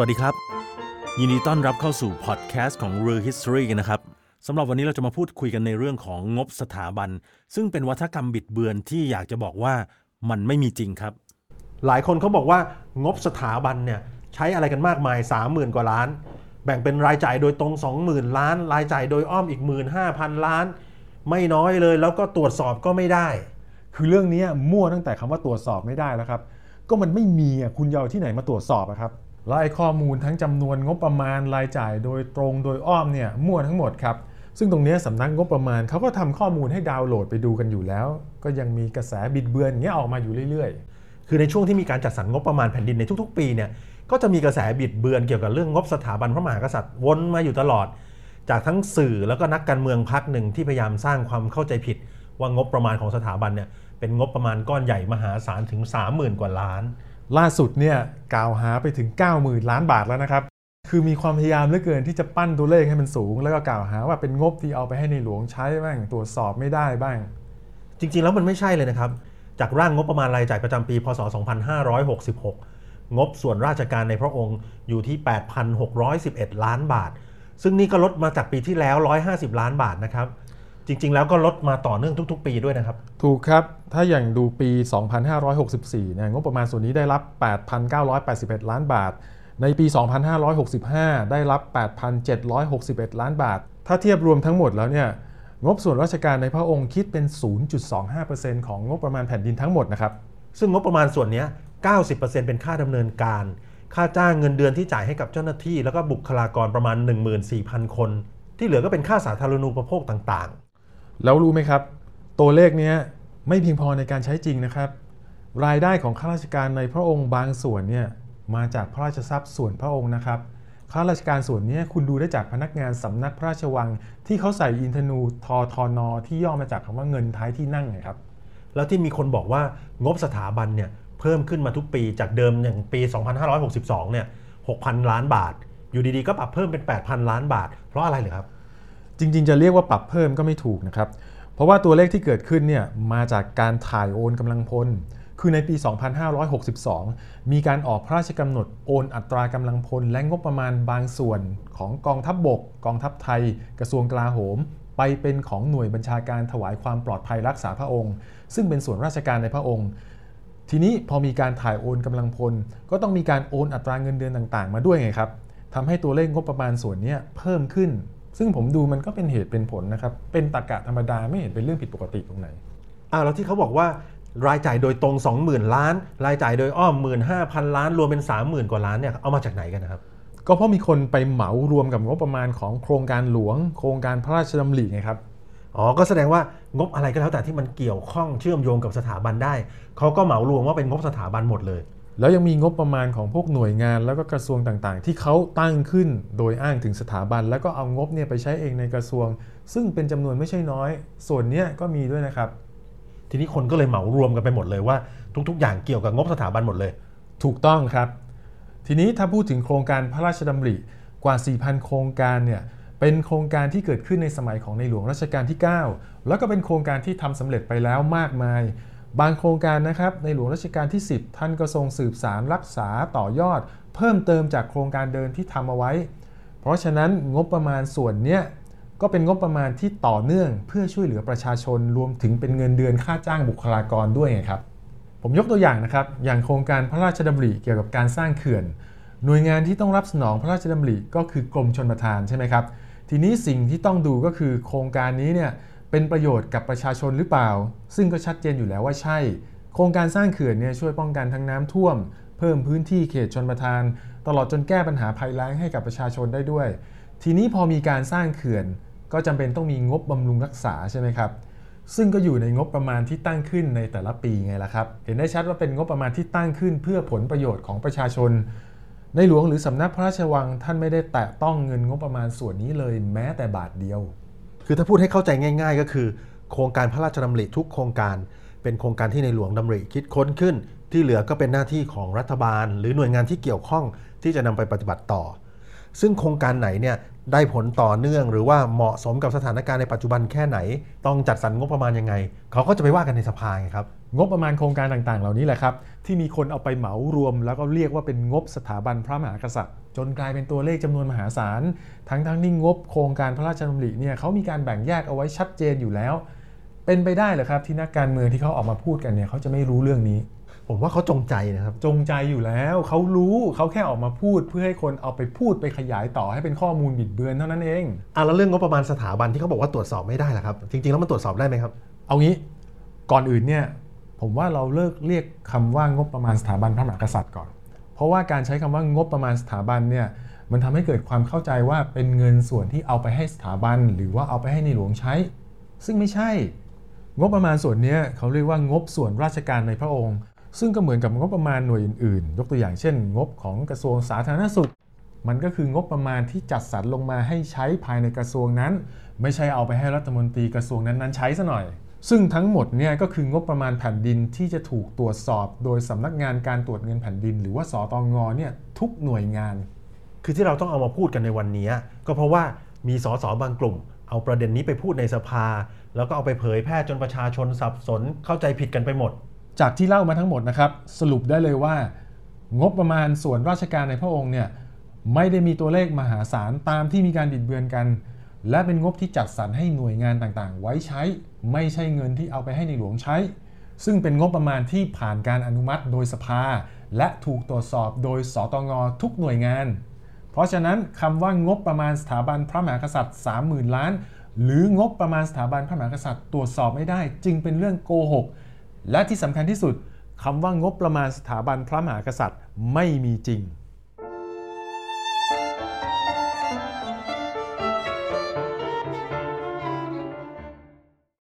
วัสดีครับ ยินดีต้อนรับเข้าสู่พอดแคสต์ของ Real History กันนะครับสำหรับวันนี้เราจะมาพูดคุยกันในเรื่องของงบสถาบัน ซึ่งเป็นวัฒกรรมบิดเบือนที่อยากจะบอกว่ามันไม่มีจริงครับ หลายคนเขาบอกว่างบสถาบันเนี่ยใช้อะไรกันมากมาย 30,000 กว่าล้าน แบ่งเป็นรายจ่ายโดยตรง 20,000 ล้าน รายจ่ายโดยอ้อมอีก 15,000 ล้าน ไม่น้อยเลยแล้วก็ตรวจสอบก็ไม่ได้ คือเรื่องนี้มั่วตั้งแต่คำว่าตรวจสอบไม่ได้แล้วครับ ก็มันไม่มีอะคุณจะเอาที่ไหนมาตรวจสอบอะครับ แล้วไอ้ข้อมูลทั้งจำนวนงบประมาณรายจ่ายโดยตรงโดยอ้อมเนี่ยมั่วทั้งหมดครับ ซึ่งตรงนี้สำนักงบประมาณเขาก็ทำข้อมูลให้ดาวน์โหลดไปดูกันอยู่แล้ว ก็ยังมีกระแสบิดเบือนอย่างเงี้ยออกมาอยู่เรื่อยๆ คือในช่วงที่มีการจัดสรรงบประมาณแผ่นดินในทุกๆ ปีเนี่ยก็จะมีกระแสบิดเบือนเกี่ยวกับเรื่องงบสถาบันพระมหากษัตริย์วนมาอยู่ตลอด จากทั้งสื่อแล้วก็นักการเมืองพักหนึ่งที่พยายามสร้างความเข้าใจผิดว่างบประมาณของสถาบันเนี่ยเป็นงบประมาณก้อนใหญ่มหาศาลถึง 30,000 กว่าล้าน ล่าสุดเนี่ยกล่าวหาไปถึง 90,000 ล้านบาทแล้วนะครับ คือมีความพยายามเหลือเกินที่จะปั้นตัวเลขให้มันสูง แล้วก็กล่าวหาว่าเป็นงบที่เอาไปให้ในหลวงใช้บ้างตรวจสอบไม่ได้บ้าง จริงๆ แล้วมันไม่ใช่เลยนะครับ จากร่างงบประมาณรายจ่ายประจำปี พศ 2566 งบส่วนราชการในพระองค์อยู่ที่ 8,611 ล้านบาท ซึ่งนี่ก็ลดมาจากปีที่แล้ว 150 ล้านบาทนะครับ จริง ๆ แล้วก็ลดมาต่อเนื่องทุก ๆ ปีด้วยนะครับ ถูกครับ ถ้าอย่างดูปี 2564เนี่ยงบประมาณส่วนนี้ได้รับ 8,981 ล้านบาท ในปี 2565 ได้รับ 8,761 ล้านบาท ถ้าเทียบรวมทั้งหมดแล้วเนี่ยงบส่วนราชการในพระองค์คิดเป็น 0.25%ของงบประมาณแผ่นดินทั้งหมดนะครับ ซึ่งงบประมาณส่วนเนี้ย90%เป็นค่าดำเนินการ ค่าจ้างเงินเดือนที่จ่ายให้กับเจ้าหน้าที่ แล้วก็บุคลากรประมาณ 14,000 คน ที่เหลือก็เป็นค่าสาธารณูปโภคต่างๆ แล้วรู้ไหมครับ ตัวเลขเนี้ยไม่เพียงพอในการใช้จริงนะครับ รายได้ของข้าราชการในพระองค์บางส่วนเนี่ยมาจากพระราชทรัพย์ส่วนพระองค์นะครับข้าราชการส่วนเนี้ยคุณดูได้จากพนักงานสำนักพระราชวัง ที่เขาใส่อินทนูทอทอนอที่ย่อมาจากคำว่าเงินท้ายที่นั่งไงครับแล้วที่มีคนบอกว่างบสถาบันเนี่ยเพิ่มขึ้นมาทุกปีจากเดิมอย่างปี 2562 เนี่ย 6,000 ล้านบาท อยู่ดีๆ ก็ปรับเพิ่มเป็น 8,000 ล้านบาท เพราะอะไรเหรอครับ จริงๆ จะเรียกว่าปรับเพิ่มก็ไม่ถูกนะครับ เพราะว่าตัวเลขที่เกิดขึ้นเนี่ยมาจากการถ่ายโอนกำลังพล คือในปี 2562 มีการออกพระราชกำหนดโอนอัตรากำลังพล และงบประมาณบางส่วนของกองทัพบบก กองทัพไทย กระทรวงกลาโหม ไปเป็นของหน่วยบัญชาการถวายความปลอดภัยรักษาพระองค์ ซึ่งเป็นส่วนราชการในพระองค์ทีนี้พอมีการถ่ายโอนกำลังพล ก็ต้องมีการโอนอัตราเงินเดือนต่างๆ มาด้วยไงครับทำให้ตัวเลขงบประมาณส่วนนี้เพิ่มขึ้น ซึ่งผมดูมันก็เป็นเหตุเป็นผลนะครับ เป็นตรรกะธรรมดาไม่เห็นเป็นเรื่องผิดปกติตรงไหนอ้าวแล้วที่เขาบอกว่ารายจ่ายโดยตรง 20,000 ล้าน รายจ่ายโดยอ้อม 15,000 ล้าน รวมเป็น 30,000 กว่าล้านเนี่ยเอามาจากไหนกันนะครับ ก็เพราะมีคนไปเหมารวมกับงบประมาณของโครงการหลวง โครงการพระราชดำริไงครับอ๋อ ก็แสดงว่างบอะไรก็แล้วแต่ที่มันเกี่ยวข้องเชื่อมโยงกับสถาบันได้ เขาก็เหมารวมว่าเป็นงบสถาบันหมดเลย แล้วยังมีงบประมาณของพวกหน่วยงานแล้วก็กระทรวงต่างๆ ที่เขาตั้งขึ้นโดยอ้างถึงสถาบัน แล้วก็เอางบเนี่ยไปใช้เองในกระทรวง ซึ่งเป็นจำนวนไม่ใช่น้อย ส่วนเนี้ยก็มีด้วยนะครับ ทีนี้คนก็เลยเหมารวมกันไปหมดเลยว่า ทุกๆ อย่างเกี่ยวกับงบสถาบันหมดเลย ถูกต้องครับ ทีนี้ถ้าพูดถึงโครงการพระราชดำริกว่า 4,000 โครงการเนี่ยเป็นโครงการที่เกิดขึ้นในสมัยของในหลวงรัชกาลที่ 9 แล้วก็เป็นโครงการที่ทำสำเร็จไปแล้วมากมาย บางโครงการนะครับในหลวงรัชกาลที่ 10 ท่านก็ทรงสืบสารรักษาต่อยอด เพิ่มเติมจากโครงการเดิมที่ทำเอาไว้ เพราะฉะนั้นงบประมาณส่วนเนี้ยก็เป็นงบประมาณที่ต่อเนื่องเพื่อช่วยเหลือประชาชนรวมถึงเป็นเงินเดือนค่าจ้างบุคลากรด้วยไงครับ ผมยกตัวอย่างนะครับ อย่างโครงการพระราชดำริเกี่ยวกับการสร้างเขื่อน หน่วยงานที่ต้องรับสนองพระราชดำริก็คือกรมชนประทานใช่ไหมครับ ทีนี้สิ่งที่ต้องดูก็คือโครงการนี้เนี่ย เป็นประโยชน์กับประชาชนหรือเปล่า ซึ่งก็ชัดเจนอยู่แล้วว่าใช่ โครงการสร้างเขื่อนเนี่ยช่วยป้องกันทั้งน้ำท่วม เพิ่มพื้นที่เขตชนประทาน ตลอดจนแก้ปัญหาภัยแล้งให้กับประชาชนได้ด้วย ทีนี้พอมีการสร้างเขื่อน ก็จำเป็นต้องมีงบบำรุงรักษาใช่ไหมครับซึ่งก็อยู่ในงบประมาณที่ตั้งขึ้นในแต่ละปีไงล่ะครับ เห็นได้ชัดว่าเป็นงบประมาณที่ตั้งขึ้นเพื่อผลประโยชน์ของประชาชน ในหลวงหรือสำนักพระราชวังท่านไม่ได้แตะต้องเงินงบประมาณส่วนนี้เลยแม้แต่บาทเดียว คือถ้าพูดให้เข้าใจง่าย ๆ ก็คือ โครงการพระราชดำริทุกโครงการ เป็นโครงการที่ในหลวงดำริคิดค้นขึ้น ที่เหลือก็เป็นหน้าที่ของรัฐบาล หรือหน่วยงานที่เกี่ยวข้องที่จะนำไปปฏิบัติต่อ ซึ่งโครงการไหนเนี่ย ได้ผลต่อเนื่อง หรือว่าเหมาะสมกับสถานการณ์ในปัจจุบันแค่ไหน ต้องจัดสรรงบประมาณยังไง เขาก็จะไปว่ากันในสภาไงครับงบประมาณโครงการต่างๆ เหล่านี้แหละครับ ที่มีคนเอาไปเหมารวม แล้วก็เรียกว่าเป็นงบสถาบันพระมหากษัตริย์ จนกลายเป็นตัวเลขจำนวนมหาศาล ทั้งทั้งๆที่งบโครงการพระราชดำริเนี่ยเขามีการแบ่งแยกเอาไว้ชัดเจนอยู่แล้ว เป็นไปได้เหรอครับที่นักการเมืองที่เขาออกมาพูดกันเนี่ยเขาจะไม่รู้เรื่องนี้ ผมว่าเขาจงใจนะครับ จงใจอยู่แล้วเขารู้เขาแค่ออกมาพูดเพื่อให้คนเอาไปพูดไปขยายต่อให้เป็นข้อมูลบิดเบือนเท่านั้นเองอะแล้วเรื่องงบประมาณสถาบันที่เขาบอกว่าตรวจสอบไม่ได้ล่ะครับ จริง ๆ แล้วมันตรวจสอบได้ไหมครับ เอางี้ก่อนอื่นเนี่ยผมว่าเราเลิกเรียกคำว่างบประมาณสถาบันพระมหากษัตริย์ก่อน เพราะว่าการใช้คำว่างบประมาณสถาบันเนี่ยมันทำให้เกิดความเข้าใจว่าเป็นเงินส่วนที่เอาไปให้สถาบัน หรือว่าเอาไปให้ในหลวงใช้ ซึ่งไม่ใช่ งบประมาณส่วนเนี้ยเขาเรียกว่างบส่วนราชการในพระองค์ ซึ่งก็เหมือนกับงบประมาณหน่วยอื่นๆ ยกตัวอย่างเช่น งบของกระทรวงสาธารณสุข มันก็คืองบประมาณที่จัดสรรลงมาให้ใช้ภายในกระทรวงนั้น ไม่ใช่เอาไปให้รัฐมนตรีกระทรวงนั้นๆใช้ซะหน่อย ซึ่งทั้งหมดเนี่ยก็คืองบประมาณแผ่นดินที่จะถูกตรวจสอบ โดยสำนักงานการตรวจเงินแผ่นดิน หรือว่าสตงเนี่ยทุกหน่วยงาน คือที่เราต้องเอามาพูดกันในวันนี้ ก็เพราะว่ามีสสบางกลุ่ม เอาประเด็นนี้ไปพูดในสภา แล้วก็เอาไปเผยแพร่จนประชาชนสับสนเข้าใจผิดกันไปหมด จากที่เล่ามาทั้งหมดนะครับ สรุปได้เลยว่า งบประมาณส่วนราชการในพระองค์เนี่ยไม่ได้มีตัวเลขมหาศาลตามที่มีการบิดเบือนกัน และเป็นงบที่จัดสรรให้หน่วยงานต่างๆ ไว้ใช้ ไม่ใช่เงินที่เอาไปให้ในหลวงใช้ ซึ่งเป็นงบประมาณที่ผ่านการอนุมัติโดยสภา และถูกตรวจสอบโดยสตงทุกหน่วยงาน เพราะฉะนั้นคำว่างบประมาณสถาบันพระมหากษัตริย์ 30,000 ล้าน หรืองบประมาณสถาบันพระมหากษัตริย์ตรวจสอบไม่ได้ จึงเป็นเรื่องโกหก และที่สำคัญที่สุดคำว่างบประมาณสถาบันพระมหากษัตริย์ไม่มีจริง